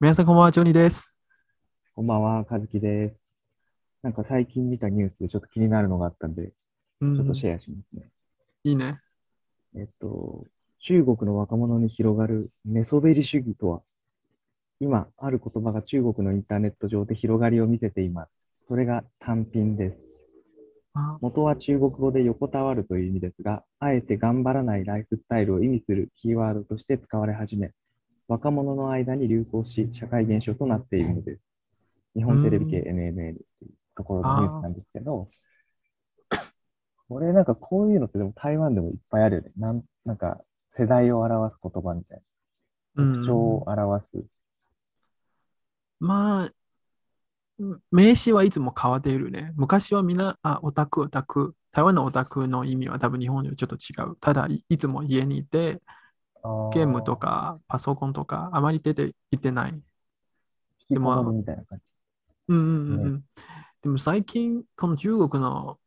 皆さんこんばんは、ジョニーです。こんばんは、和樹です。なんか最近見たニュースでちょっと気になるのがあったんで、うちょっとん、シェアしますね。いいね。えっと、中国の若者に広がる寝そべり主義とは、今、ある言葉が中国のインターネット上で広がりを見せています。それが単品です。あ元は中国語で横たわるという意味ですが、あえて頑張らないライフスタイルを意味するキーワードとして使われ始め、若者の間に流行し、社会現象となっているのです。日本テレビ系 NNN っていうところのニュースなんですけど、これなんかこういうのってでも台湾でもいっぱいあるよね。なんなんか世代を表す言葉みたいな。特徴を表す。まあ、うん名詞はいつも変わっているね。昔はみんな、あ、オタク、オタク。台湾のオタクの意味は多分日本よりちょっと違う。ただ、いいつも家にいて、ゲームとかパソコンとかあまり出ていってない。引きこもりみたいな感じ。うんうんうんうん。でも最近、この中国の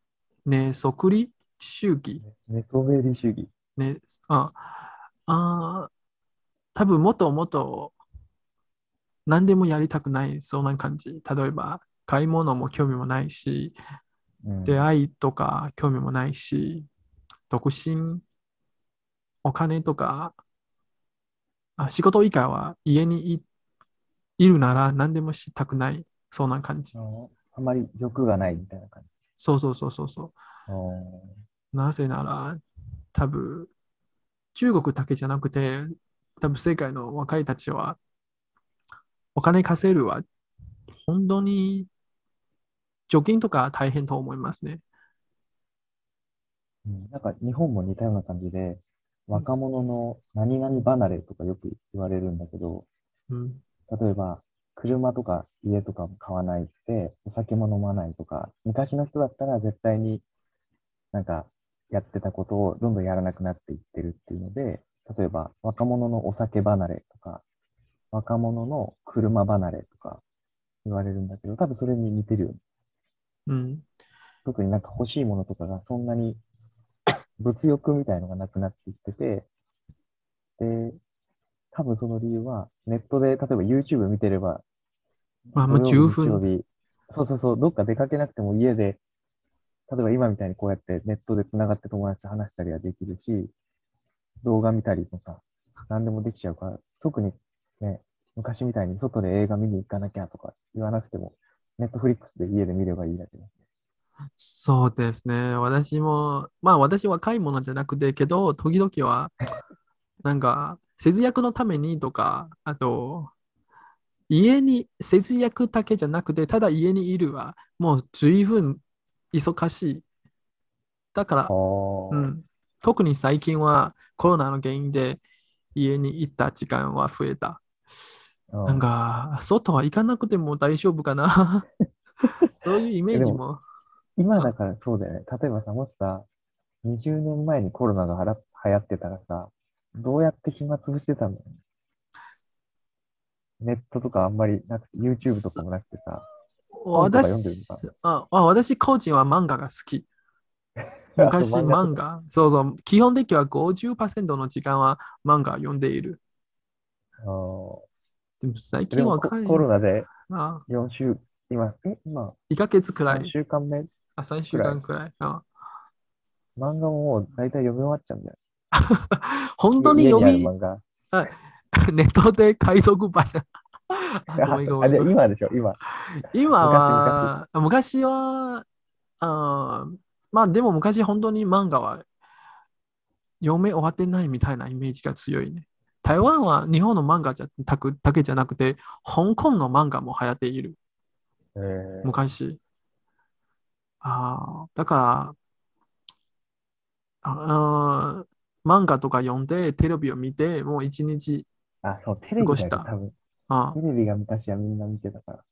ね、そくり周期、寝そべり主義。ね、あ、あー、多分もっともっと何でもやりたくない、そんな感じ。例えば、買い物も興味もないし、うん出会いとか興味もないし、独身、お金とか、あ仕事以外は家にい、いるなら何でもしたくない、そんな感じあ。まり欲がないみたいな感じ。そうそうそうそうそう。なぜなら、多分、中国だけじゃなくて、多分世界の若いたちは、お金稼ぐは、本当に、貯金とか大変と思いますね。うんなんか日本も似たような感じで、若者の何々離れとかよく言われるんだけど、うん。例えば、車とか家とかも買わないで、お酒も飲まないとか、昔の人だったら絶対になんかやってたことをどんどんやらなくなっていってるっていうので、例えば若者のお酒離れとか、若者の車離れとか言われるんだけど、多分それに似てるよね。うん。特になんか欲しいものとかがそんなに物欲みたいのがなくなっていってて、で、多分その理由は、ネットで、例えば YouTube 見てれば、まあもう十分そうそうそう、どっか出かけなくても家で、例えば今みたいにこうやってネットで繋がって友達と話したりはできるし、動画見たりもさ、何でもできちゃうから、特にね、昔みたいに外で映画見に行かなきゃとか言わなくても、ネットフリックスで家で見ればいいだけだ。そうですね。私も、まあ私は買い物じゃなくて、けど、時々は、なんか、節約のためにとか、あと、家に節約だけじゃなくて、ただ家にいるは、もう随分忙しい。だから、はあ、うん、特に最近はコロナの原因で家に行った時間は増えた。うんなんか、外は行かなくても大丈夫かな。そういうイメージも。今だからそうだよね。例えばさ、もしさ、20年前にコロナがはら流行ってたらさ、どうやって暇つぶしてたんだろうね。ネットとかあんまりなくて、YouTube とかもなくてさ、私ああ私、個人は漫画が好き。昔、漫画。そうそう。基本的には50%の時間は漫画を読んでいる。あーでも最近はコロナであ4週、今、え、今、1ヶ月くら3い。週間目、あ、3週間くらい。あ漫画ももう大体読み終わっちゃうんだよ。本当に家読み。ネットで海賊版。あ今でしょ、今。今は、昔は、あーまあでも昔本当に漫画は読め終わってないみたいなイメージが強いね。台湾は日本の漫画じゃだけじゃなくて、香港の漫画も流行っている。えー昔。あーだから、あー漫画とか読んで、テレビを見て、もう一日、あ、そう、テレビ過ごした多分。あテレビが昔はみんな見てたから。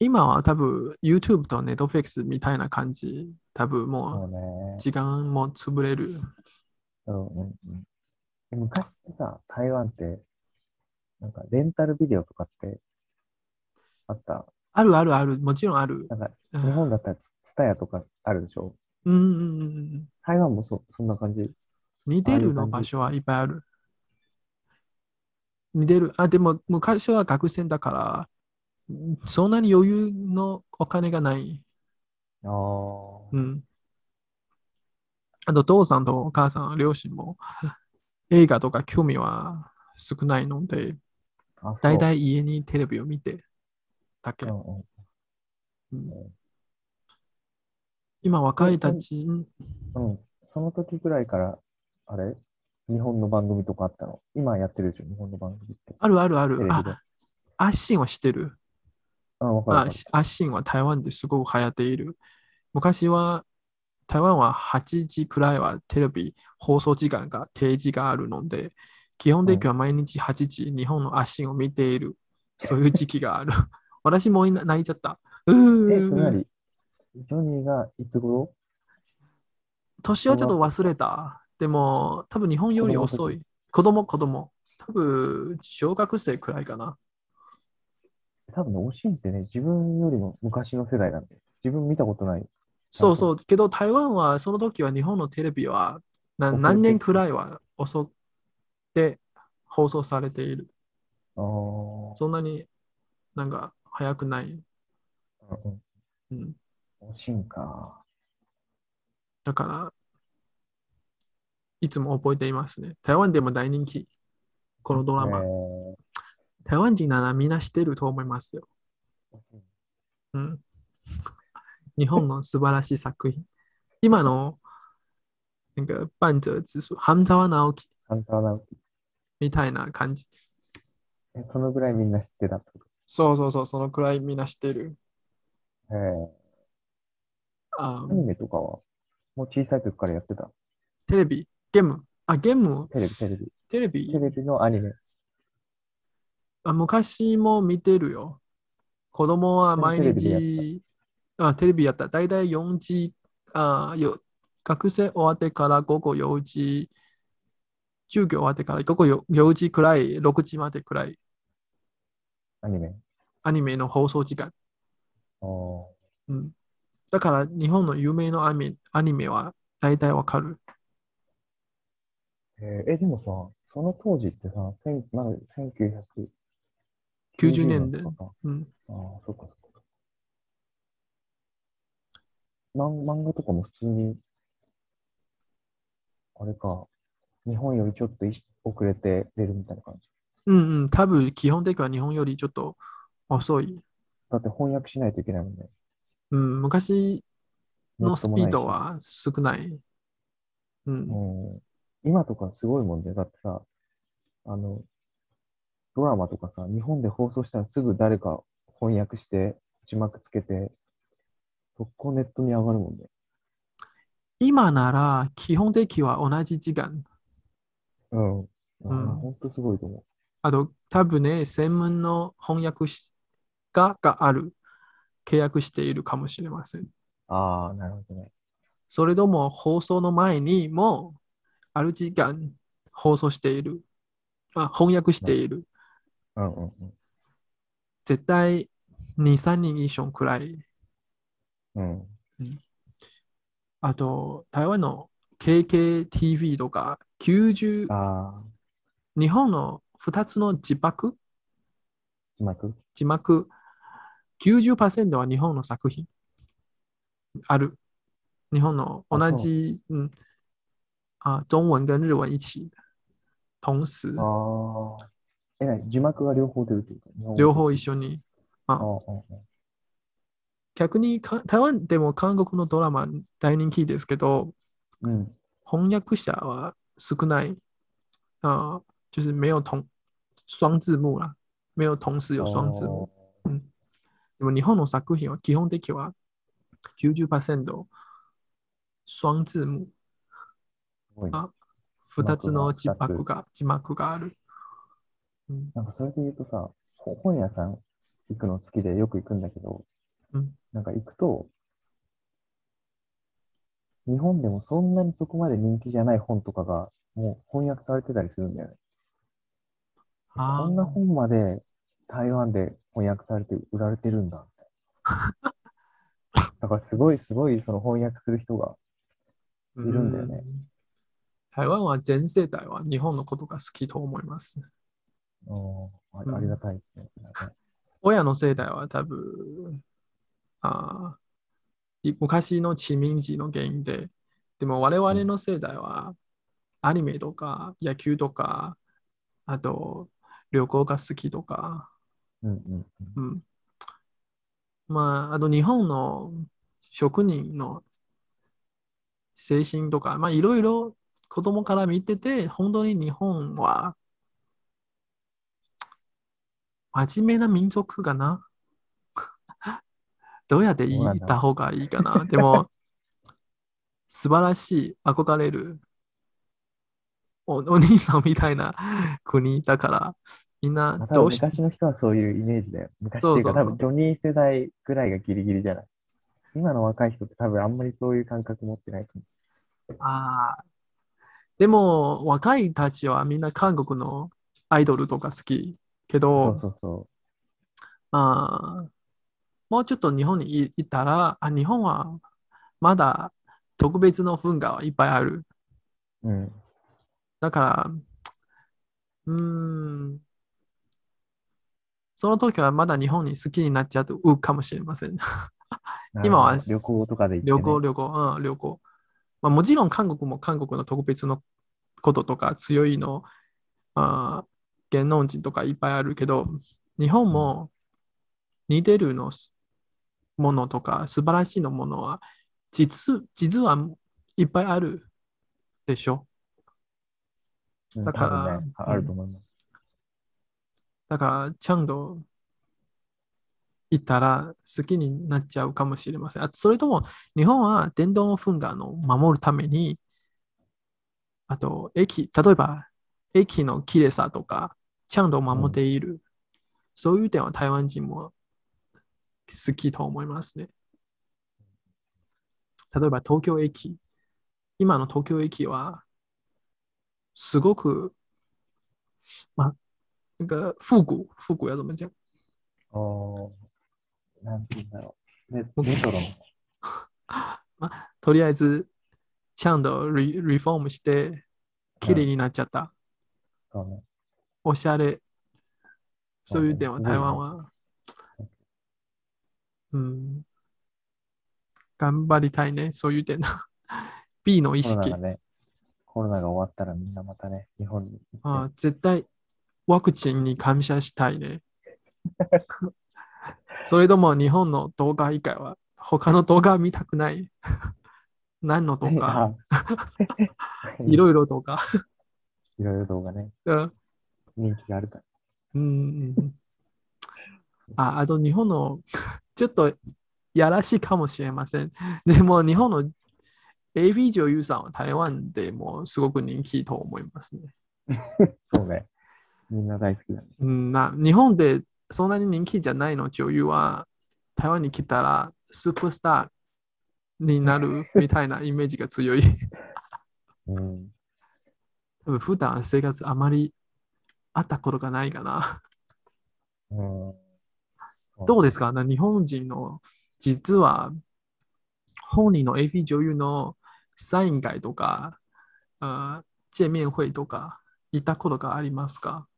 今は多分 YouTube と Netflix みたいな感じ。多分そもう。時間も潰れる。うんうんうんで昔ってさ、台湾って、なんかレンタルビデオとかってあった？あるあるある、もちろんある。なんかうん日本だったらツタヤとかあるでしょ？うんうんうん。台湾もそそんな感じ。似てるの？場所はいっぱいある。似てる。あ、でも昔は学生だから、そんなに余裕のお金がない。ああ。うん。あと、父さんとお母さん、両親も映画とか興味は少ないので、あ、そうだいたい家にテレビを見てだけ。うん今、若いたち、うんうん。その時ぐらいから、あれ？日本の番組とかあったの？今やってるでしょ？日本の番組って。あるあるある。あ、アッシンは知ってる？あ、わかるアッシンは台湾ですごく流行っている。昔は台湾は8時くらいはテレビ放送時間が定時があるので、基本的には毎日8時、日本のアッシンを見ている。そういう時期がある。私も泣いちゃった。うえ、ーそれなり、ジョニーがいつ頃？年はちょっと忘れた。でも、多分日本より遅い。子供、子供。多分、小学生くらいかな。多分ね、おしんってね、自分よりも昔の世代なんで、自分見たことない。そうそう。けど台湾はその時は日本のテレビは何年くらいは遅くて放送されている。そんなになんか早くない？うん。うん、おしんか。だから、いつも覚えていますね。台湾でも大人気。このドラマ。え台湾人ならみんな知ってると思いますよ。ーうん、日本の素晴らしい作品。今のなんか半泽直树、半沢直樹ハンターナウキみたいな感じ。えそのぐらいみんな知ってたってこそうそうそう、そのくらいみんな知ってる。と。えーあアニメとかは、もう小さい時からやってた？テレビ、ゲーム？あ、ゲーム、テレビ、テレビ。テレビ？テレビのアニメ。あ昔も見てるよ。子供は毎日、あ、テレビやった。だいたい4時、あよ学生終わってから午後4時、授業終わってから午後よ4時くらい、6時までくらい、アニメ。アニメの放送時間。うん、だから日本の有名なアニメアニメは大体わかる。えーえ、でもさ、その当時ってさ、千まだ1990 90年代と。かさうん、ああ、そっかそっか。漫漫画とかも普通に、あれか、日本よりちょっとい遅れて出るみたいな感じ。うんうん、多分基本的には日本よりちょっと遅い。だって翻訳しないといけないもんね。うん、昔のスピードは少ない。うん。うん。今とかすごいもんね。だってさ、あの、ドラマとかさ、日本で放送したらすぐ誰か翻訳して、字幕つけて、速攻ネットに上がるもんね。今なら基本的には同じ時間。うん。あうんほんとすごいと思あと多分ね、専門の翻訳しががある。契約しているかもしれません。う。ああ、なるほどね。それとも放送の前にもある時間放送している。あ翻訳している。うんうんうん。絶対2、3人以上くらい。うん。あと、台湾の KKTV とか90、ああ、日本の2つの字幕？字幕？字幕90%は日本の作品ある。日本の同じ、嗯啊，中文跟日文一起的，同時ああ。え、なに字幕が両方出るっていうか両方一緒に。ああ、あ逆にか台湾でも韓国のドラマ大人気ですけど、あ。うん。翻訳者は少ない。啊，就是没有同双字幕啦，没有同時有双字幕。でも日本の作品は基本的には90%双字幕。あ2つの字幕が字幕がある。うんなんかそれで言うとさ、ほ本屋さん行くの好きでよく行くんだけど、うんなんか行くと、日本でもそんなにそこまで人気じゃない本とかがもう翻訳されてたりするんだよね。こんな本まで台湾で翻訳されて売られてるんだ。みたいなだからすごいすごいその翻訳する人が、いるんだよねうん台湾は全世代は日本のことが好きと思います。おーあうんありがたいですね。なん親の世代は多分、あ昔の知名人の原因で、でも我々の世代はアニメとか野球とか、あと旅行が好きとか、うんうんうん。うん。まあ、あと日本の職人の精神とか、まあいろいろ子供から見てて、本当に日本は真面目な民族かな？どうやって言った方がいいかな？でも、素晴らしい、憧れるおお兄さんみたいな国だから、みんなどうし昔の人はそういうイメージだよ。昔っていうか、多分ジョニー世代ぐらいがギリギリじゃない？今の若い人って多分あんまりそういう感覚持ってないと思ああ。でも、若いたちはみんな韓国のアイドルとか好きけう。ど、そうそうそまあ、もうちょっと日本にいいたら、あ、日本はまだ特別の文化はいっぱいある。う。うん。だから、うーん、その時はまだ日本に好きになっちゃうかもしれません。今は旅行とかで行って、ね。旅行、旅行、うん、旅行。まあ、もちろん韓国も韓国の特別のこととか強いの、あー芸能人とかいっぱいあるけど、日本も似てるのものとか素晴らしいのものは実実はいっぱいあるでしょ。うんだからね、ああると思います。だからちゃんと行ったら好きになっちゃうかもしれません。あそれとも日本は伝統の文化の守るために、あと駅、例えば駅の綺麗さとか、ちゃんと守っている。そういう点は台湾人も好きと思いますね。例えば東京駅。今の東京駅はすごく、まあ、那个复古，复古要怎么讲？おーなんて言うんだろう。レレトロの。と りあえず、ちゃんとリリフォームして、綺麗になっちゃった。そうね。おしゃれ。そういう点は台湾は、うん、頑張りたいね、そういう点。B の意識コロナが。ね、コロナが終わったらみんなまたね、日本に行って。あ絶対ワクチンに感謝したいね。それとも日本の動画以外は他の動画は見たくない？何の動画？あ いろいろ動画。いろいろ動画ね、うん人気があるから。うん。あ、あと日本の ちょっとやらしいかもしれません。でも日本の AV 女優さんは台湾でもすごく人気と思いますね。そうね。みんな大好きだね。うん、な日本でそんなに人気じゃないの女優は台湾に来たらスーパースターになるみたいなイメージが強い。うん。多分普段生活あまりあったことがないかな。うん、どうですか？な日本人の実は本人の AV 女優のサイン会とか、あ見面会とか行ったことがありますか？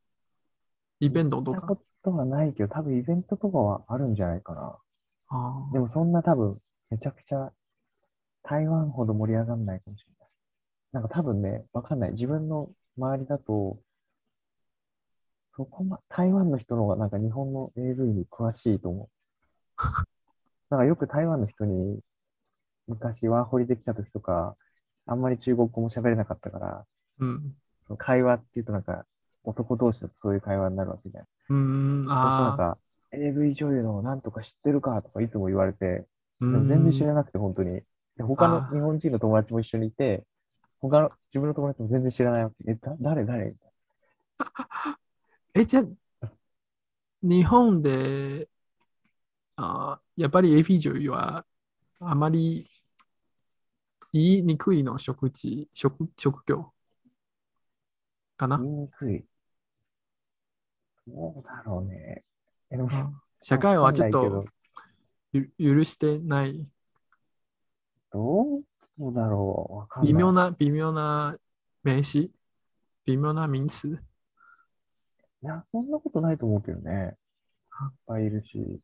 イベントとか？行ったことはないけど、多分イベントとかはあるんじゃないかな。あーでもそんな多分、めちゃくちゃ台湾ほど盛り上がんないかもしれない。なんか多分ね、わかんない。自分の周りだと、そこま、台湾の人の方がなんか日本の AV に詳しいと思う。なんかよく台湾の人に、昔ワーホリできた時とか、あんまり中国語も喋れなかったから、うん。その会話っていうとなんか、男同士だとそういう会話になるわけじゃん。うーん、そうするとなんあか、AV 女優のなんとか知ってるかとかいつも言われて、全然知らなくて、本当に。で他の日本人の友達も一緒にいて、他の自分の友達も全然知らないわけ。え、だ誰誰？え、じゃあ、日本で、あーやっぱり AV 女優はあまり言いにくいの？食事、職、職業かなな？言いにくい。どうだろうね。社会はちょっと許してない。けど、どうだろう。微妙な、微妙な名詞？微妙な名詞や、そんなことないと思うけどね。いっぱいいるし。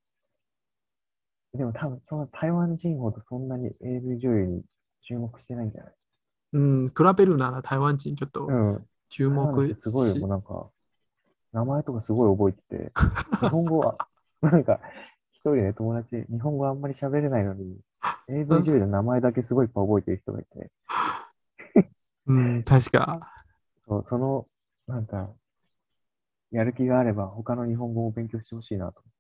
でも多分、その台湾人ほどそんなに AV 女優に注目してないんじゃない？うん、比べるなら台湾人ちょっとうん。注目人すごいよ、しもうなんか、名前とかすごい覚えてて、日本語は、なんか、一人ね、友達、日本語あんまり喋れないのに、AV 女優の名前だけすごいいっぱい覚えてる人がいて、うん、確か。そうその、なんか、やる気があれば、他の日本語を勉強してほしいなと思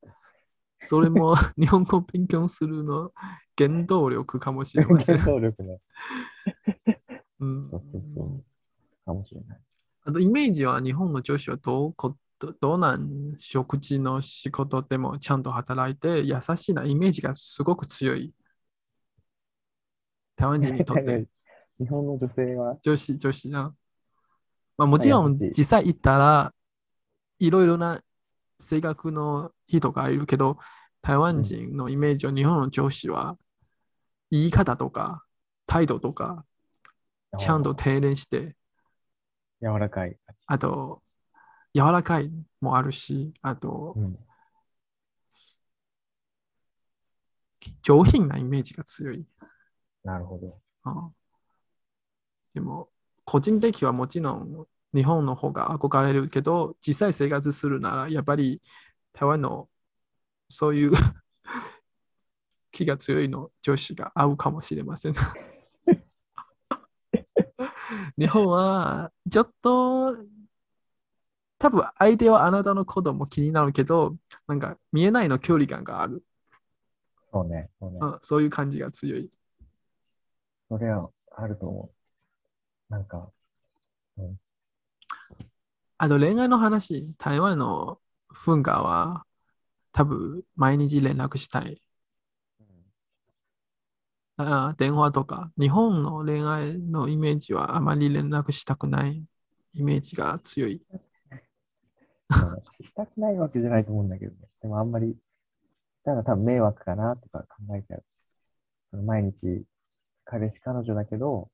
それも 日本語を勉強するの原動力かもしれって。ません。原動力ね。うんそうそうそう。かもしれない。あとイメージは日本の女子はどうこどどうなん食事の仕事でもちゃんと働いて優しいなイメージがすごく強い。台湾人にとって 日本の女性は、女子女子な。まあもちろん実際行ったらいろいろな性格の人がいるけど台湾人のイメージは日本の女子は言い方とか態度とかちゃんと丁寧して柔らかい。あと、柔らかいもあるし、あとう、ん。上品なイメージが強い。なるほど。あでも、個人的はもちろん日本の方が憧れるけど、実際生活するなら、やっぱり台湾のそういう 気が強いの女子が合うかもしれません。日本はちょっと多分相手はあなたのことも気になるけど、なんか見えないの距離感がある。そうね。そうね。うんそういう感じが強い。それはあると思う。なんか、あと恋愛の話、台湾の文化は多分毎日連絡したい。あ電話とか、日本の恋愛のイメージはあまり連絡したくないイメージが強い。うんしたくないわけじゃないと思うんだけどね。でもあんまり、したら多分迷惑かなとか考えちゃう。その毎日、彼氏彼女だけど、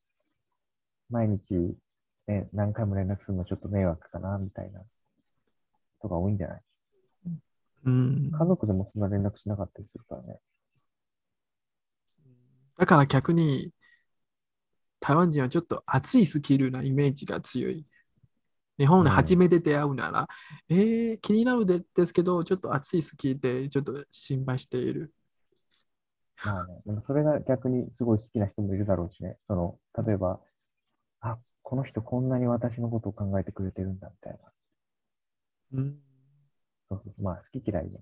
毎日、ね、何回も連絡するのちょっと迷惑かなみたいな人が多いんじゃない？うん、家族でもそんな連絡しなかったりするからね。だから逆に台湾人はちょっと熱いスキルなイメージが強い。日本で初めて出会うなら、えー、気になるでですけど、ちょっと熱いスキルでちょっと心配している。まあね、でもそれが逆にすごい好きな人もいるだろうしね。その、例えば、あ、この人こんなに私のことを考えてくれてるんだみたいな。うんそうそうまあ好き嫌いね。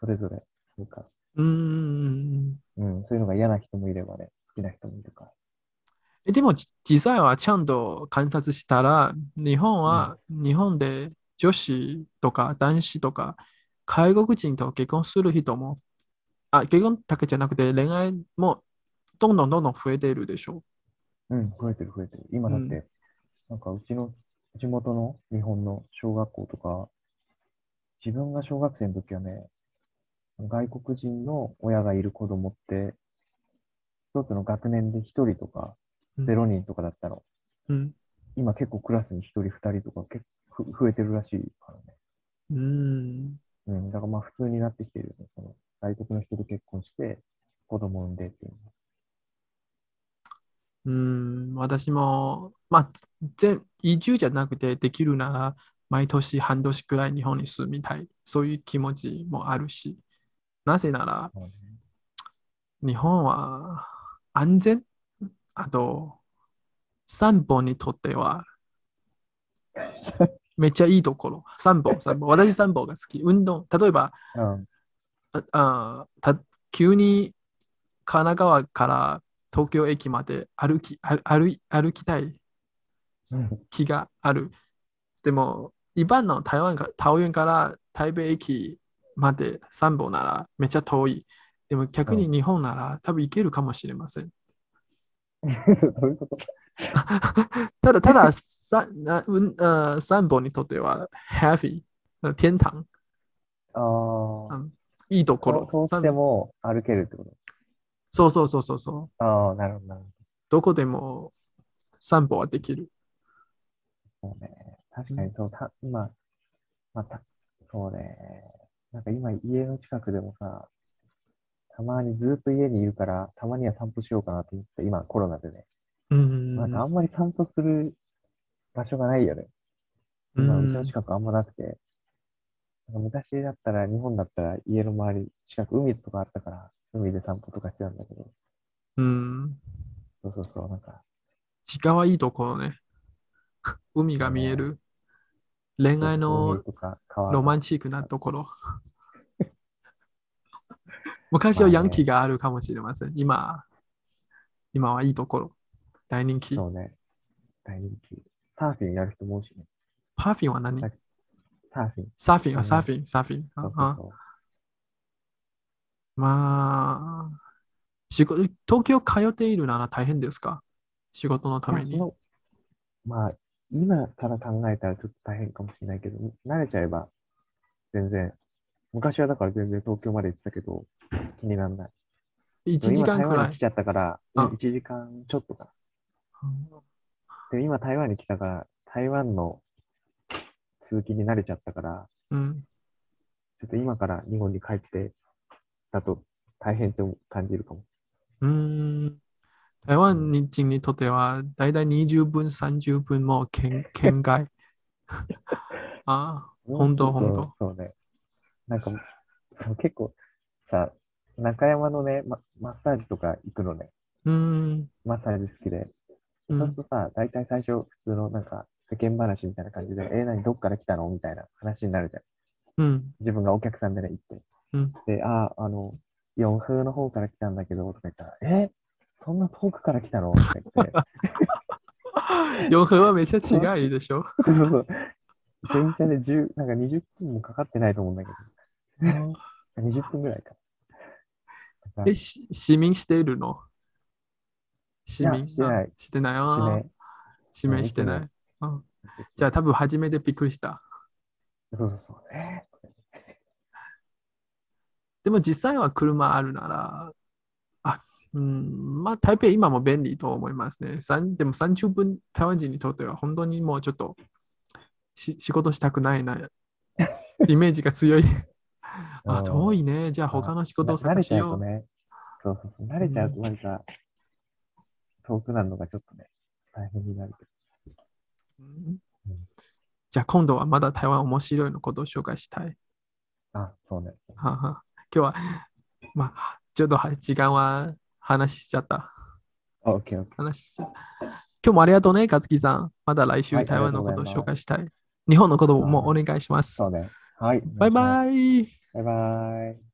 それぞれ、そうか。うーんうん、そういうのが嫌な人もいればね、好きな人もいるから。えでもじ実際はちゃんと観察したら、日本は、日本で女子とか男子とか外国人と結婚する人も、あ、結婚だけじゃなくて恋愛もどんどんどんどん増えているでしょうん、増えてる増えてる。今だって、うんなんかうちの地元の日本の小学校とか、自分が小学生の時はね、外国人の親がいる子供って、一つの学年で一人とか、うんゼロ人とかだったの。うん。今結構クラスに一人二人とか結構ふ増えてるらしいからね。うん。うん、だからまあ普通になってきてるよね。その外国の人と結婚して、子供産んでっていう。うん、私も、まあ、ぜ移住じゃなくてできるなら、毎年半年くらい日本に住みたい。そういう気持ちもあるし、なぜなら、うん日本は安全、あと、散歩にとっては、めっちゃいいところ。散歩、散歩。私散歩が好き。運動、例えば、うん。ああた急に神奈川から東京駅まで歩き歩歩きたいうん気がある。でも、一般の台湾か桃園から台北駅まで3本ならめっちゃ遠い。でも逆に日本なら多分行けるかもしれません。ただ、ただ、さあうんあ3本にとっては heavy、天堂、ああ。うんいいところ。通っても歩けるってこと？そうそうそうそうそう。ああ、なるほど、なるほどこでも散歩はできる。ど。そうね。確かにそう、た今、また、そうね。なんか今家の近くでもさ、たまにずっと家にいるから、たまには散歩しようかなと思って、今コロナでね。うん。なんかあんまり散歩する場所がないよね。う今、うちのん。近くあんまなくて。なんか昔だったら、日本だったら家の周り、近く海とかあったから、海で散歩とかしてたんだけど、うん。そうそうそう、なんか、近はいいところね。海が見える。恋愛海のロマンチックなところ。昔はヤンキーがあるかもしれません。今、今はいいところ。大人気。そうね、大人気。サーフィンやる人も多いしね。パーフィンは何？はいサーフィン。サーフィン、サーフィン、サーフィン。ああそうそうそう。まあ、仕事、東京通っているなら大変ですか？仕事のために。まあ、今から考えたらちょっと大変かもしれないけど、慣れちゃえば全然、昔はだから全然東京まで行ってたけど、気にならない。1時間くらい？今台湾に来。ちゃったから、あ1時間ちょっとかな。でも今台湾に来たから、台湾の通勤に慣れちゃったから、うん。ちょっと今から日本に帰って、だと大変って感じるかも。うーん。台湾人にとっては、だいたい20分、30分も県県外。あ本当本そうね。なんか、結構さ、中山のね、ま、マッサージとか行くのね。うーん。マッサージ好きで。うんそうするとさ、大体最初、普通のなんか、世間話みたいな感じで、えー、何、どっから来たの？みたいな話になるじゃん。うん。自分がお客さんでね、行って。うんで、ああ、あの、四風の方から来たんだけど、とか言ったら、え？そんな遠くから来たの？とか言って。ヨ和はめっちゃ違いでしょ？そうそう。電車で10、なんか20分もかかってないと思うんだけど、20分ぐらいか。え、し市民しているの？市民してないあしてない？あーしね指名してなうんい。あじゃあ多分初めてびっくりした。そうそうそう。えでも実際は車あるなら、あ、うん、まあ台北今も便利と思いますね。さんでも30分台湾人にとっては本当にもうちょっとし仕事したくないな、イメージが強い。あ、うん遠いね。じゃあ他の仕事を探しよう。ゃうとね、そうそうそう。慣れちゃうとなんか、遠くなるのがちょっとね、大変になるけうんじゃあ今度はまだ台湾面白いのことを紹介したい。ど。あ、そうね。はあはあ今日は、まあ、ちょっとはい時間は話しちゃった。あ、オッケーオッケ話しちゃった。今日もありがとうね、勝木さん。また来週はい台湾のことを紹介したい。日本のこともお願いしまー。すそ。うね。はい。バイバイ。バイバイ。